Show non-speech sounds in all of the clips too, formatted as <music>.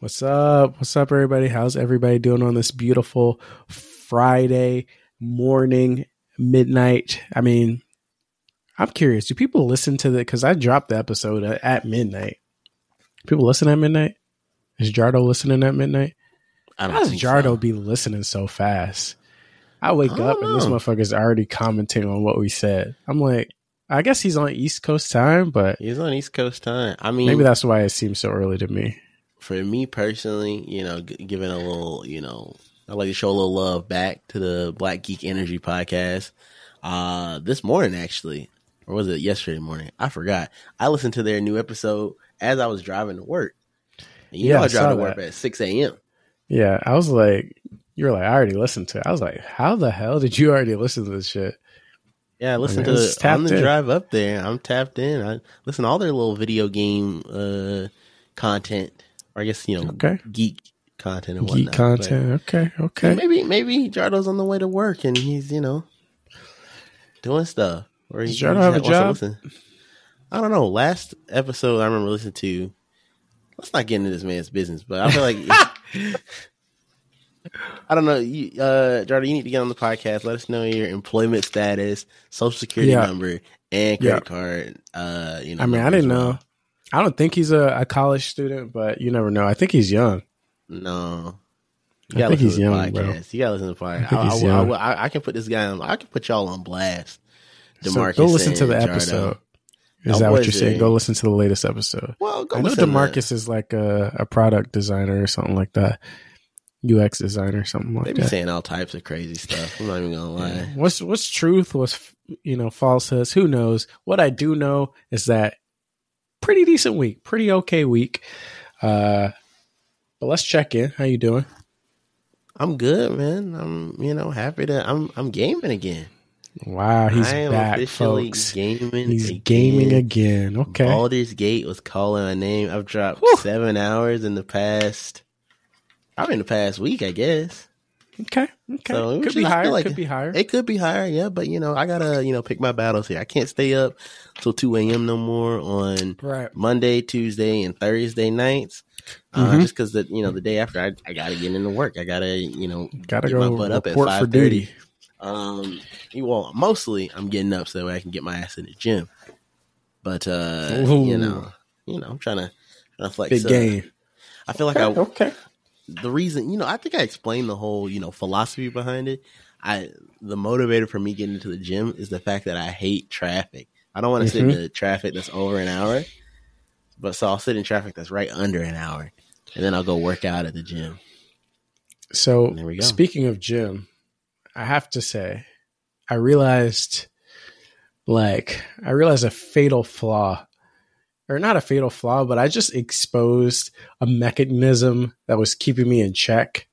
What's up? What's up, everybody? How's everybody doing on this beautiful Friday morning, midnight? I mean, I'm curious. Do people listen to the? Because I dropped the episode at midnight. People listen at midnight. Is Jardo listening at midnight? I don't How does Jardo so. be listening so fast? I wake I up don't and this know. motherfucker's already commenting on what we said. I'm like, I guess he's on East Coast time, but He's on East Coast time. I mean, maybe that's why it seems so early to me. For me personally, you know, g- giving a little, you know, I like to show a little love back to the Black Geek Energy podcast. Uh, this morning actually, or was it yesterday morning? I forgot. I listened to their new episode as I was driving to work. And you Yeah, know, I I drive to work that. at six a.m. Yeah, I was like, you were like, I already listened to it. I was like, how the hell did you already listen to this shit? Yeah, I listened Okay, to it's the, on the in. drive up there. I'm tapped in. I listen to all their little video game uh content, or I guess you know, Okay. geek content and Geek whatnot. Geek content. Okay, But okay. maybe maybe Jardo's on the way to work and he's you know doing stuff. Or Does he Jardo have a job? I don't know. Last episode I remember listening to. Let's not get into this man's business, but I feel like <laughs> I don't know. You, uh, Jardo, you need to get on the podcast. Let us know your employment status, social security Yeah. number, and credit card. Uh, you know. I mean, I didn't well. know. I don't think he's a, a college student, but you never know. I think he's young. No. I You gotta think he's to the young, bro. podcast. You gotta listen to the podcast. I I, I-. I- I- I can put this guy on. I can put y'all on blast. So DeMarcus go listen to the Jardo. episode. Is that what you're saying? Go listen to the latest episode. Well, go I know Demarcus is like a, a product designer or something like that, UX designer or something like that. They be that. saying all types of crazy stuff. I'm not even gonna lie. Yeah. What's what's truth? What's you know falsehoods? Who knows? What I do know is that pretty decent week, pretty okay week. Uh, but let's check in. How you doing? I'm good, man. I'm you know happy to. I'm I'm gaming again. Wow, he's I am back, officially folks. gaming. He's again. gaming again. Okay, Baldur's Gate was calling my name. I've dropped Whew. seven hours in the past. Probably in the past week, I guess. Okay, okay. So, could be higher. like could be higher. It could be higher, yeah, but you know, I gotta, you know, pick my battles here. I can't stay up till two AM no more on right. Monday, Tuesday, and Thursday nights. Uh, Mhm. just because the you know the day after I, I gotta get into work. I gotta you know Gotta get my butt up at 5:30. duty. Um, well, mostly I'm getting up so that I can get my ass in the gym. But uh, Ooh. you know, you know, I'm trying to trying to flex Big up. game. I feel like Okay, I okay. The reason, you know, I think I explained the whole, you know, philosophy behind it. I the motivator for me getting into the gym is the fact that I hate traffic. I don't want to sit in Mhm. the traffic that's over an hour, but so I'll sit in traffic that's right under an hour, and then I'll go work out at the gym. So There we go. speaking of gym, I have to say, I realized like I realized a fatal flaw. Or not a fatal flaw, but I just exposed a mechanism that was keeping me in check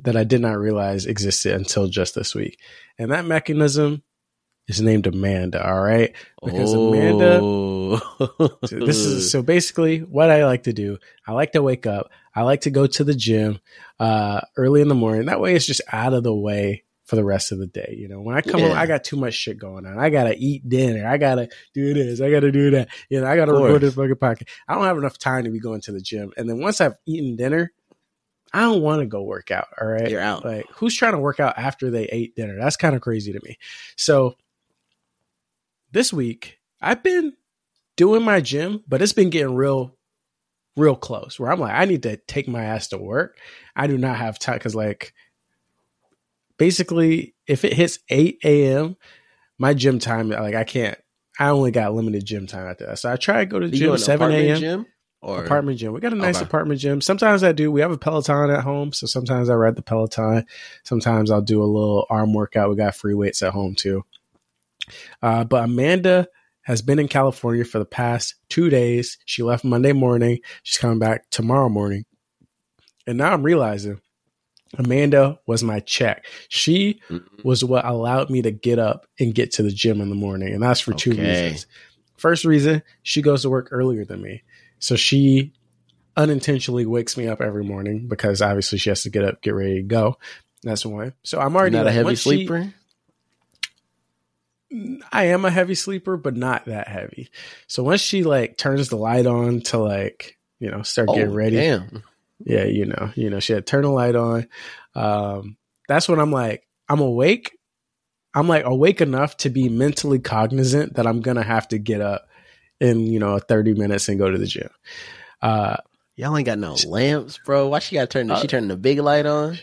that I did not realize existed until just this week. And that mechanism is named Amanda, all right? Because Amanda Oh. so <laughs> this is so basically what I like to do. I like to wake up. I like to go to the gym uh, early in the morning. That way, it's just out of the way for the rest of the day. You know, when I come home, I got too much shit going on. I gotta eat dinner. I gotta do this. I gotta do that. You know, I gotta record this fucking podcast. I don't have enough time to be going to the gym. And then once I've eaten dinner, I don't want to go work out. All right, You're out. like who's trying to work out after they ate dinner? That's kind of crazy to me. So this week I've been doing my gym, but it's been getting real, real close where I'm like, I need to take my ass to work. I do not have time because like basically if it hits 8 a.m., my gym time, like I can't, I only got limited gym time after that. So I try to go to the gym in 7 apartment a.m. gym or apartment gym. We got a nice Okay. apartment gym. Sometimes I do. We have a Peloton at home, so sometimes I ride the Peloton. Sometimes I'll do a little arm workout. We got free weights at home too. Uh, but Amanda has been in California for the past two days. She left Monday morning. She's coming back tomorrow morning. And now I'm realizing Amanda was my check. She Mm-mm. was what allowed me to get up and get to the gym in the morning. And that's for two reasons. First reason, she goes to work earlier than me. So she unintentionally wakes me up every morning because obviously she has to get up, get ready to go. That's one. So I'm already not a like, heavy once she- sleeper? I am a heavy sleeper, but not that heavy. So once she like turns the light on to like, you know, start getting oh, ready, Oh, Damn. Yeah, you know, you know, she had turn the light on. Um, that's when I'm like, I'm awake. I'm like awake enough to be mentally cognizant that I'm gonna have to get up in you know 30 minutes and go to the gym. Uh, Y'all ain't got no lamps, bro. Why she got to turn? The, Uh, she turning the big light on?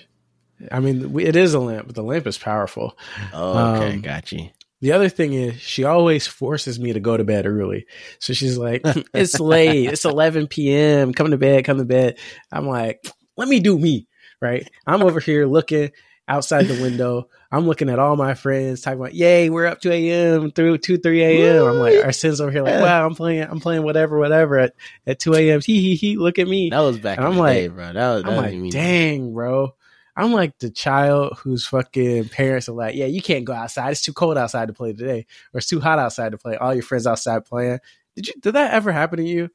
I mean, it is a lamp, but the lamp is powerful. Oh, okay, Um, got you. The other thing is, she always forces me to go to bed early. So she's like, <laughs> "It's late. It's 11 p.m. Come to bed. Come to bed." I'm like, "Let me do me." Right? I'm over here looking outside the window. I'm looking at all my friends talking about, "Yay, we're up 2 a.m. through 2 3 a.m." I'm like, Arsene's over here like, "Wow, I'm playing. I'm playing whatever, whatever at at 2 a.m. Hee hee hee. Look at me." That was back And I'm like- day, bro. That was, that I'm like, mean. dang, bro. I'm like the child whose fucking parents are like, yeah, you can't go outside. It's too cold outside to play today, or it's too hot outside to play. All your friends outside playing. Did you? Did that ever happen to you?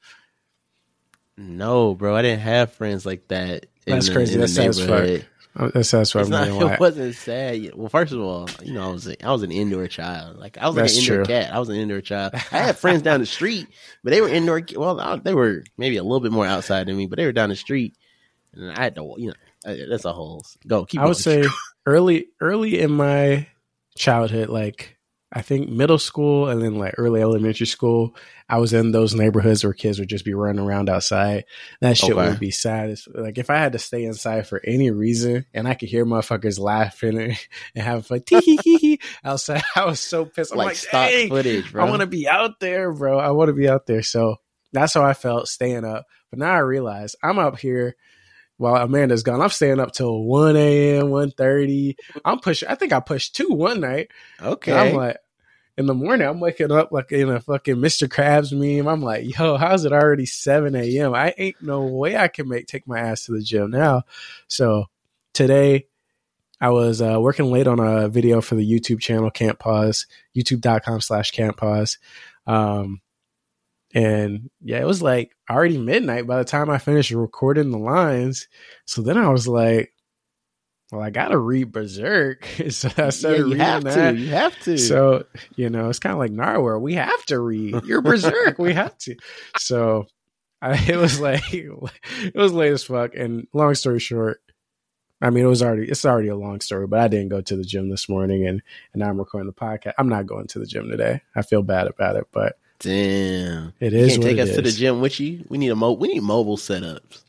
No, bro. I didn't have friends like that. in That's the- crazy. in the That's sad as fuck. Oh, That's that's what I'm not, <laughs> it wasn't sad. Well, first of all, you know, I was a, I was an indoor child. Like I was like an indoor true. cat. I was an indoor child. I had friends down the street, but they were indoor. Well, they were maybe a little bit more outside than me, but they were down the street, and I had to, you know, Uh, that's a whole go. Keep I would going. say <laughs> early early in my childhood, like I think middle school and then like early elementary school, I was in those neighborhoods where kids would just be running around outside. That shit Okay. would be sad. As, like if I had to stay inside for any reason and I could hear motherfuckers laughing and, <laughs> and having fun tee hee hee <laughs> hee outside, I was so pissed. I'm like, like, stock footage, bro. I want to be out there, bro. I want to be out there. So that's how I felt staying up. But now I realize I'm up here while Amanda's gone. I'm staying up till 1 a.m., 1.30. I'm pushing. I think I pushed two one night. okay. And I'm like, in the morning, I'm waking up like in a fucking Mr. Krabs meme. I'm like, yo, how's it already 7 a.m.? I ain't no way I can make take my ass to the gym now. So today, I was uh, working late on a video for the YouTube channel Can't Pause, youtube.com slash Can't Pause. Um, and yeah, it was like already midnight by the time I finished recording the lines. So then I was like, well, I got to read Berserk. <laughs> so I started yeah, you reading have that. to. You have to. So, you know, it's kind of like Narwhal. We have to read. You're berserk. we have to. So I, <laughs> it was like, it was late as fuck. And long story short, I mean, it was already, it's already a long story, but I didn't go to the gym this morning and, and now I'm recording the podcast. I'm not going to the gym today. I feel bad about it, but damn, It is. you can't take us to the gym with you. We need a mo. We need mobile setups.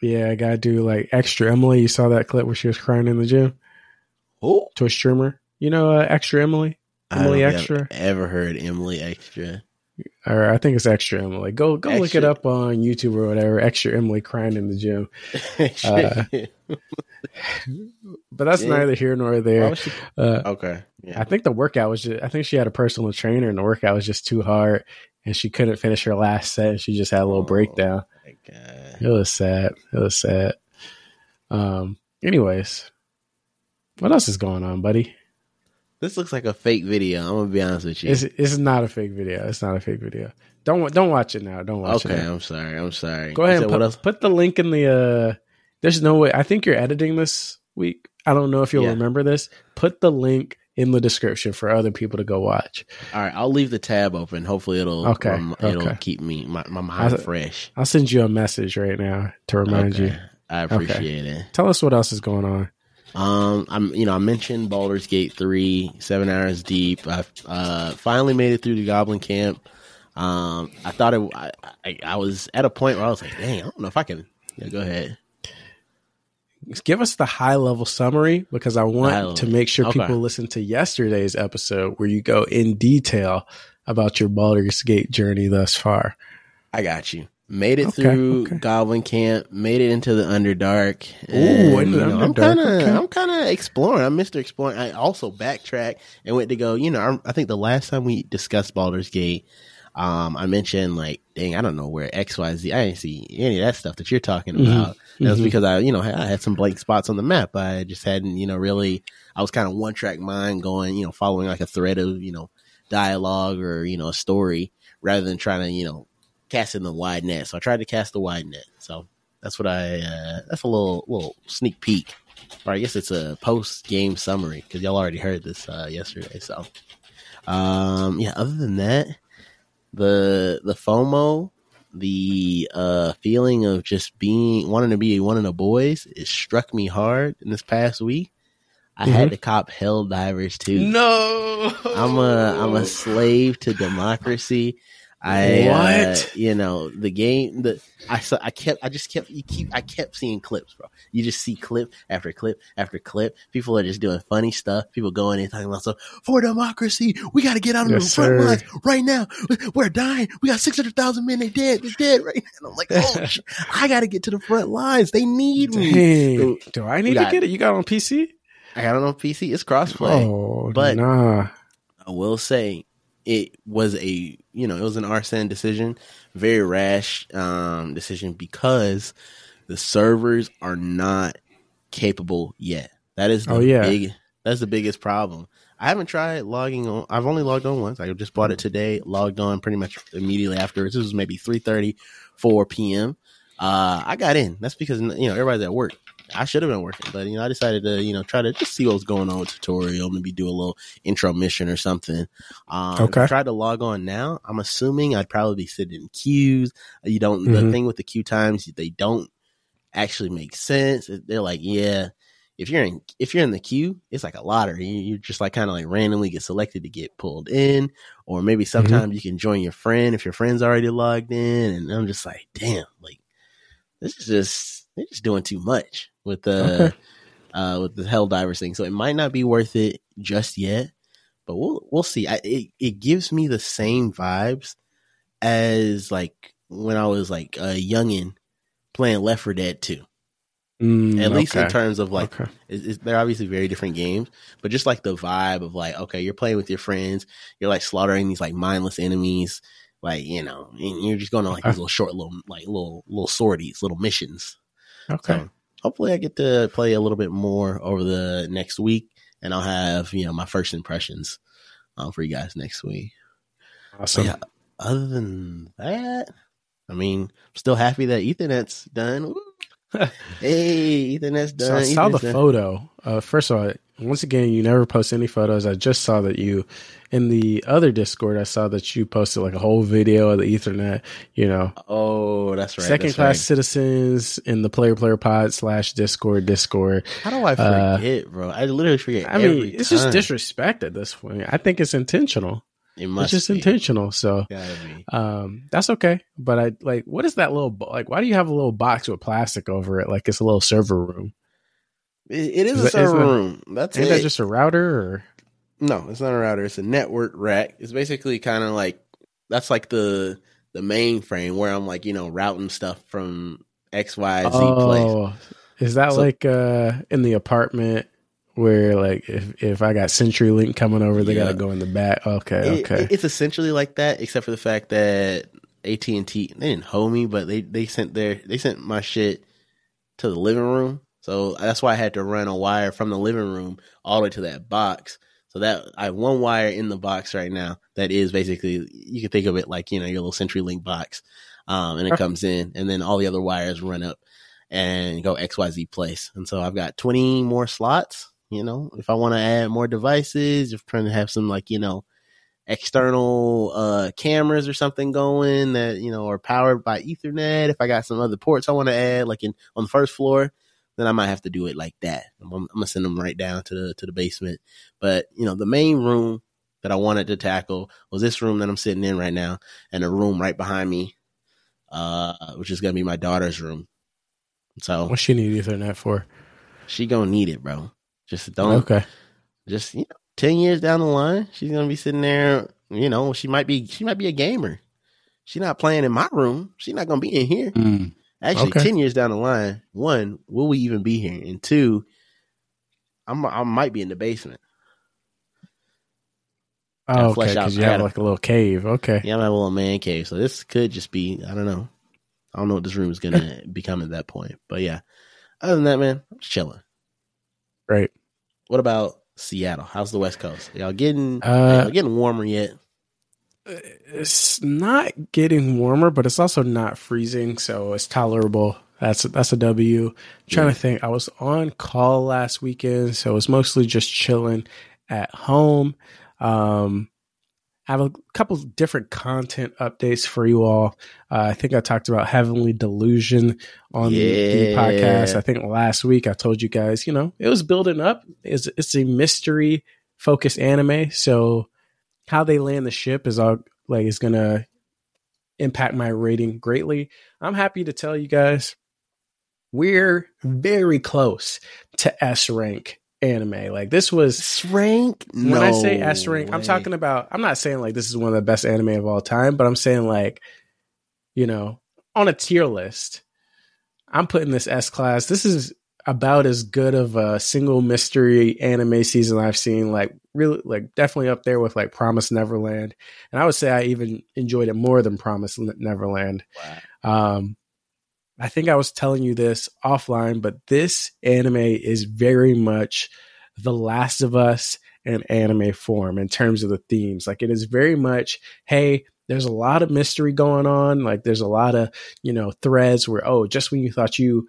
Yeah, I got to do like extra Emily. You saw that clip where she was crying in the gym Oh, to a streamer. You know, uh, extra Emily? Emily Extra? ever heard Emily Extra. Or I think it's extra Emily. Go, go look it up on YouTube or whatever. Extra Emily crying in the gym. <laughs> Uh, But that's Yeah. neither here nor there. she- Uh, okay, yeah. I think the workout was just, I think she had a personal trainer and the workout was just too hard and she couldn't finish her last set and she just had a little Oh. breakdown. It was sad. It was sad. Um, anyways, what else is going on, buddy? This looks like a fake video. I'm gonna be honest with you. It's, it's not a fake video. It's not a fake video. Don't, don't watch it now. Don't watch okay, it. Okay, I'm sorry. I'm sorry. Go ahead put, else? put the link in the, uh, there's no way. I think you're editing this week. I don't know if you'll Yeah. remember this. Put the link in the description for other people to go watch. All right, I'll leave the tab open. Hopefully, it'll Okay, rem- it'll okay. keep me my, my mind I- fresh. I'll send you a message right now to remind Okay, you. I appreciate it. Tell us what else is going on. Um, I'm you know I mentioned Baldur's Gate three, seven hours deep. I uh finally made it through the Goblin Camp. Um, I thought it. I, I I was at a point where I was like, dang, I don't know if I can. Yeah, go ahead. Give us the high level summary because I want to make sure Okay. people listen to yesterday's episode where you go in detail about your Baldur's Gate journey thus far. I got you. Made it Okay, through okay. Goblin Camp. Made it into the Underdark. Ooh, into the you know, I'm Underdark, kind of, okay. I'm kind of exploring. I'm Mister Exploring. I also backtrack and went to go. You know, I, I think the last time we discussed Baldur's Gate, um, I mentioned like, dang, I don't know where X, Y, Z. I didn't see any of that stuff that you're talking Mhm, about. And That's because I, you know, I had some blank spots on the map. I just hadn't, you know, really. I was kind of one track mind, going, you know, following like a thread of, you know, dialogue or you know a story rather than trying to, you know, cast in the wide net. So I tried to cast the wide net. So that's what I. Uh, that's a little little sneak peek, or I guess it's a post game summary because y'all already heard this uh, yesterday. So, um, yeah. Other than that, the the FOMO the uh, feeling of just being wanting to be one of the boys, it struck me hard in this past week. I had to cop Helldivers 2. No, I'm a I'm a slave to democracy. I uh, What? you know the game the I saw I kept I just kept you keep I kept seeing clips, bro. You just see clip after clip after clip. People are just doing funny stuff. People going in talking about stuff for democracy. We got to get out of Yes, the front sir. lines right now. We're dying. We got six hundred thousand men. They dead. They dead right now. And I'm like, oh. <laughs> I got to get to the front lines. They need me. Dang. Do I need got- to get it? You got it on PC? I got it on PC. It's crossplay. Oh, but- nah. I will say it was a you know it was an arson decision, very rash um, decision because the servers are not capable yet. That is the Oh, yeah. big that's the biggest problem. I haven't tried logging on. I've only logged on once. I just bought it today. Logged on pretty much immediately afterwards. This was maybe 3:30, 4 p.m. Uh, I got in. That's because you know everybody's at work. I should have been working, but you know I decided to you know try to just see what was going on with tutorial. Maybe do a little intro mission or something. Um, if I Okay. tried to log on now. I'm assuming I'd probably be sitting in queues. You don't. The Mhm. thing with the queue times, they don't actually make sense. They're like, yeah, if you're in if you're in the queue, it's like a lottery. You, you just like kind of like randomly get selected to get pulled in, or maybe sometimes you can join your friend if your friend's already logged in. And I'm just like, damn, like this is just they're just doing too much with the Okay. uh with the Helldivers thing. So it might not be worth it just yet, but we'll we'll see. I, it it gives me the same vibes as like when I was like a youngin playing Left 4 Dead 2. Mm, At least in terms of like okay. it's, it's, they're obviously very different games, but just like the vibe of like, okay, you're playing with your friends, you're like slaughtering these like mindless enemies, like you know, and you're just going on like these little short, little like little little sorties, little missions. Okay. So hopefully, I get to play a little bit more over the next week, and I'll have you know my first impressions um, for you guys next week. Awesome. yeah. Other than that, I mean, I'm still happy that Ethernet's done. <laughs> Hey, Ethernet's done. So I saw the done. photo. Uh, first of all, once again, you never post any photos. I just saw that you, in the other Discord, I saw that you posted like a whole video of the Ethernet. You know, Oh, that's right. second that's class right. citizens in the player player pod slash Discord Discord. How do I uh, forget, bro? I literally forget. I mean, it's just disrespect at this point. I think it's intentional. It must It's just be. intentional. So. Um, that's okay. But I like, what is that little like? Why do you have a little box with plastic over it, like it's a little server room? It, it is Is a server that- room. That's it. that just a router? Or no, it's not a router. It's a network rack. It's basically kind of like that's like the the mainframe where I'm like you know routing stuff from X Y Z place. oh, is that So- like uh in the apartment where like if if I got CenturyLink coming over, they Yeah. gotta go in the back? Okay, It- okay. it- it's essentially like that, except for the fact that AT and T they didn't hold me, but they they sent their they sent my shit to the living room. So that's why I had to run a wire from the living room all the way to that box. So that I have one wire in the box right now that is basically you can think of it like you know your little CenturyLink box, um, and it comes in, and then all the other wires run up and go X Y Z place. And so I've got twenty more slots. You know, if I want to add more devices, if I'm trying to have some like you know external uh cameras or something going that you know are powered by ethernet if i got some other ports i want to add like in on the first floor then i might have to do it like that i'm, I'm gonna send them right down to the to the basement but you know the main room that i wanted to tackle was this room that i'm sitting in right now and a room right behind me uh which is gonna be my daughter's room so what she need Ethernet for? she gonna need it bro just don't Okay, just you know, ten years down the line, she's gonna be sitting there. You know, she might be she might be a gamer. She's not playing in my room. She's not gonna be in here. Mm. Actually, Okay. ten years down the line, one, will we even be here? And two, I'm I might be in the basement. Oh, okay, because you have like a little cave. Okay, Yeah, I'm at a little man cave, so this could just be I don't know. I don't know what this room is gonna <laughs> become at that point. But yeah, other than that, man, I'm just chilling. Right. What about Seattle? How's the West Coast? Y'all getting Uh, y'all getting warmer yet? It's not getting warmer, but it's also not freezing, so it's tolerable. That's that's a W. trying Yeah. to think. I was on call last weekend, so it was mostly just chilling at home. Um, I have a couple different content updates for you all. Uh, I think I talked about Heavenly Delusion on yeah. the, the, podcast. I think last week I told you guys, you know, it was building up. It's, it's a mystery focused anime. So how they land the ship is all like is to impact my rating greatly. I'm happy to tell you guys we're very close to S rank anime. Like this was S rank. When no I say S rank. I'm talking about. I'm not saying like this is one of the best anime of all time, but I'm saying like, you know, on a tier list, I'm putting this S class. This is about as good of a single mystery anime season I've seen. Like really, like definitely up there with like Promise Neverland, and I would say I even enjoyed it more than Promise Neverland. Wow. Um, I think I was telling you this offline, but this anime is very much The Last of Us in anime form in terms of the themes. Like it is very much, hey, there's a lot of mystery going on. Like there's a lot of, you know, threads where, oh, just when you thought you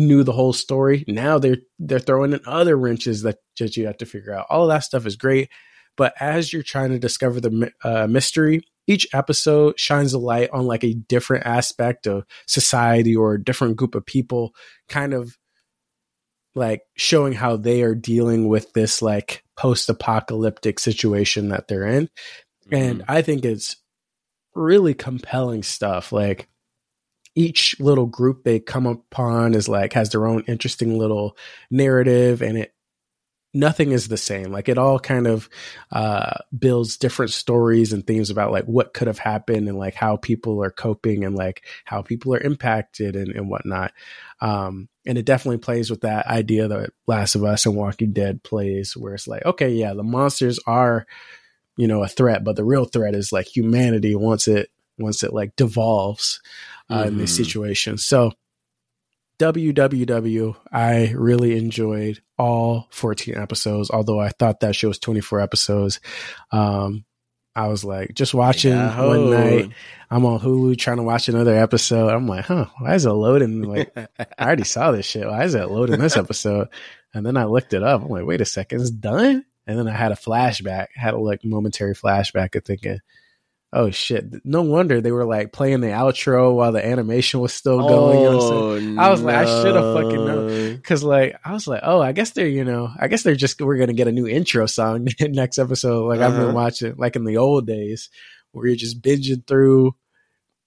knew the whole story, now they're they're throwing in other wrenches that, that you have to figure out. All of that stuff is great. But as you're trying to discover the uh, mystery, each episode shines a light on like a different aspect of society or a different group of people, kind of like showing how they are dealing with this like post apocalyptic situation that they're in. Mm-hmm. And I think it's really compelling stuff. Like each little group they come upon is like has their own interesting little narrative and it nothing is the same. Like it all kind of uh, builds different stories and themes about like what could have happened and like how people are coping and like how people are impacted and, and whatnot. Um, and it definitely plays with that idea that Last of Us and Walking Dead plays, where it's like, okay, yeah, the monsters are, you know, a threat, but the real threat is like humanity once it once it like devolves uh, mm-hmm. in these mm-hmm. situations. So WWW, I really enjoyed all 14 episodes, although I thought that show was 24 episodes. Um, I was like, just watching yeah, one night. I'm on Hulu trying to watch another episode. I'm like, huh, why is it loading? Like, I already saw this shit. Why is it loading this <laughs> episode? And then I looked it up. I'm like, wait a second, it's done? And then I had a flashback, had a like momentary flashback of thinking, Oh shit! No wonder they were like playing the outro while the animation was still going. Oh, you know I was no. like, I should have fucking known because like I was like, oh, I guess they're you know, I guess they're just we're gonna get a new intro song <laughs> next episode. Like uh-huh. I've been uh-huh. watching like in the old days where you're just binging through,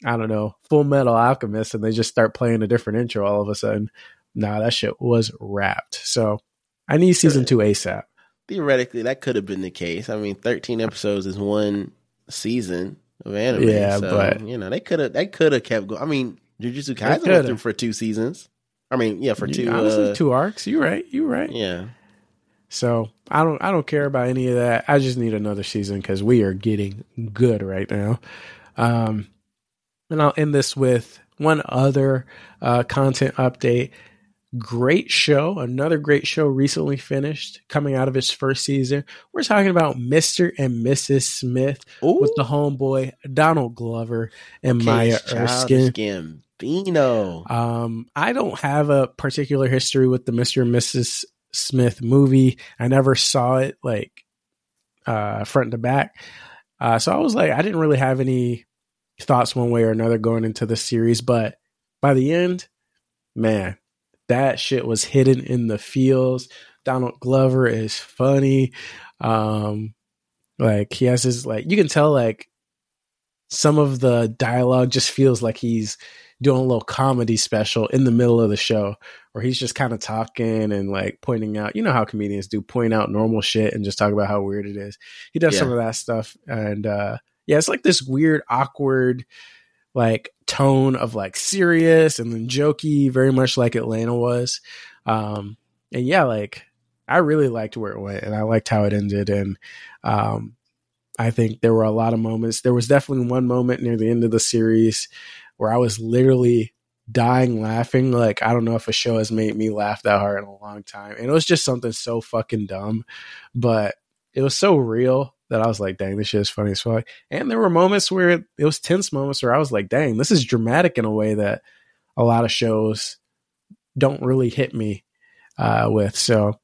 I don't know, Fullmetal Alchemist, and they just start playing a different intro all of a sudden. Nah, that shit was wrapped. So I need season two ASAP. Theoretically, that could have been the case. I mean, thirteen episodes is one season of anime. Yeah, so, but you know they could have they could have kept going. I mean, Jujutsu Kaisen went through for two seasons. I mean, yeah, for two honestly, uh, two arcs. You right. You right. Yeah. So I don't I don't care about any of that. I just need another season because we are getting good right now. Um, and I'll end this with one other uh, content update great show, another great show recently finished, coming out of its first season. We're talking about Mr. and Mrs. Smith Ooh. with the homeboy Donald Glover and okay, Maya Erskine. Gambino. Um, I don't have a particular history with the Mr. and Mrs. Smith movie. I never saw it like uh, front to back. Uh, so I was like, I didn't really have any thoughts one way or another going into the series, but by the end, man, that shit was hidden in the fields. Donald Glover is funny. Um, like he has his like you can tell like some of the dialogue just feels like he's doing a little comedy special in the middle of the show where he's just kind of talking and like pointing out, you know how comedians do, point out normal shit and just talk about how weird it is. He does yeah. some of that stuff and uh yeah, it's like this weird awkward like tone of like serious and then jokey, very much like Atlanta was. Um, and yeah, like I really liked where it went and I liked how it ended. And um, I think there were a lot of moments. There was definitely one moment near the end of the series where I was literally dying laughing. Like, I don't know if a show has made me laugh that hard in a long time. And it was just something so fucking dumb, but it was so real that I was like, dang, this shit is funny as fuck. And there were moments where it, it was tense moments where I was like, dang, this is dramatic in a way that a lot of shows don't really hit me uh, with. So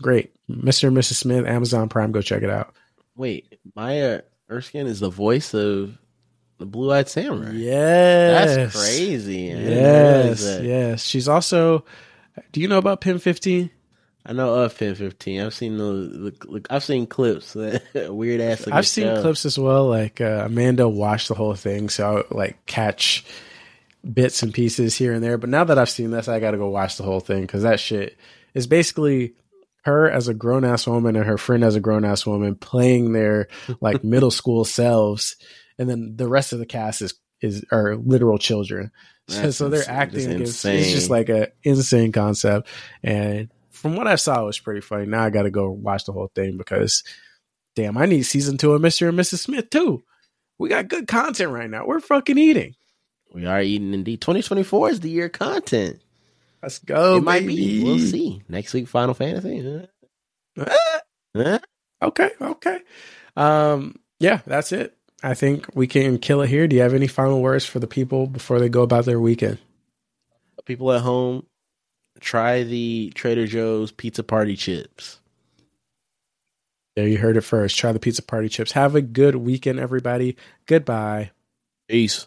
great. Mr. and Mrs. Smith, Amazon Prime, go check it out. Wait, Maya Erskine is the voice of the Blue Eyed Samurai. Yes, That's crazy. I Yes, yes. She's also. Do you know about PEN15? I know of PEN15. I've seen the I've seen clips. <laughs> Weird ass. I've seen show. clips as well. Like uh, Amanda watched the whole thing, so I like catch bits and pieces here and there. But now that I've seen this, I got to go watch the whole thing because that shit is basically her as a grown ass woman and her friend as a grown ass woman playing their like <laughs> middle school selves, and then the rest of the cast is is are literal children. <laughs> So, so they're acting. It's, it's just like a insane concept, and from what I saw, it was pretty funny. Now I got to go watch the whole thing because damn, I need season two of Mr. and Mrs. Smith too. We got good content right now. We're fucking eating. We are eating indeed. 2024 is the year content. Let's go. it might be. We'll see. Next week, Final Fantasy. Huh? Huh? okay, okay. Um, yeah, that's it. I think we can kill it here. Do you have any final words for the people before they go about their weekend? People at home, try the Trader Joe's pizza party chips. There you heard it first. Try the pizza party chips. Have a good weekend, everybody. Goodbye. Peace.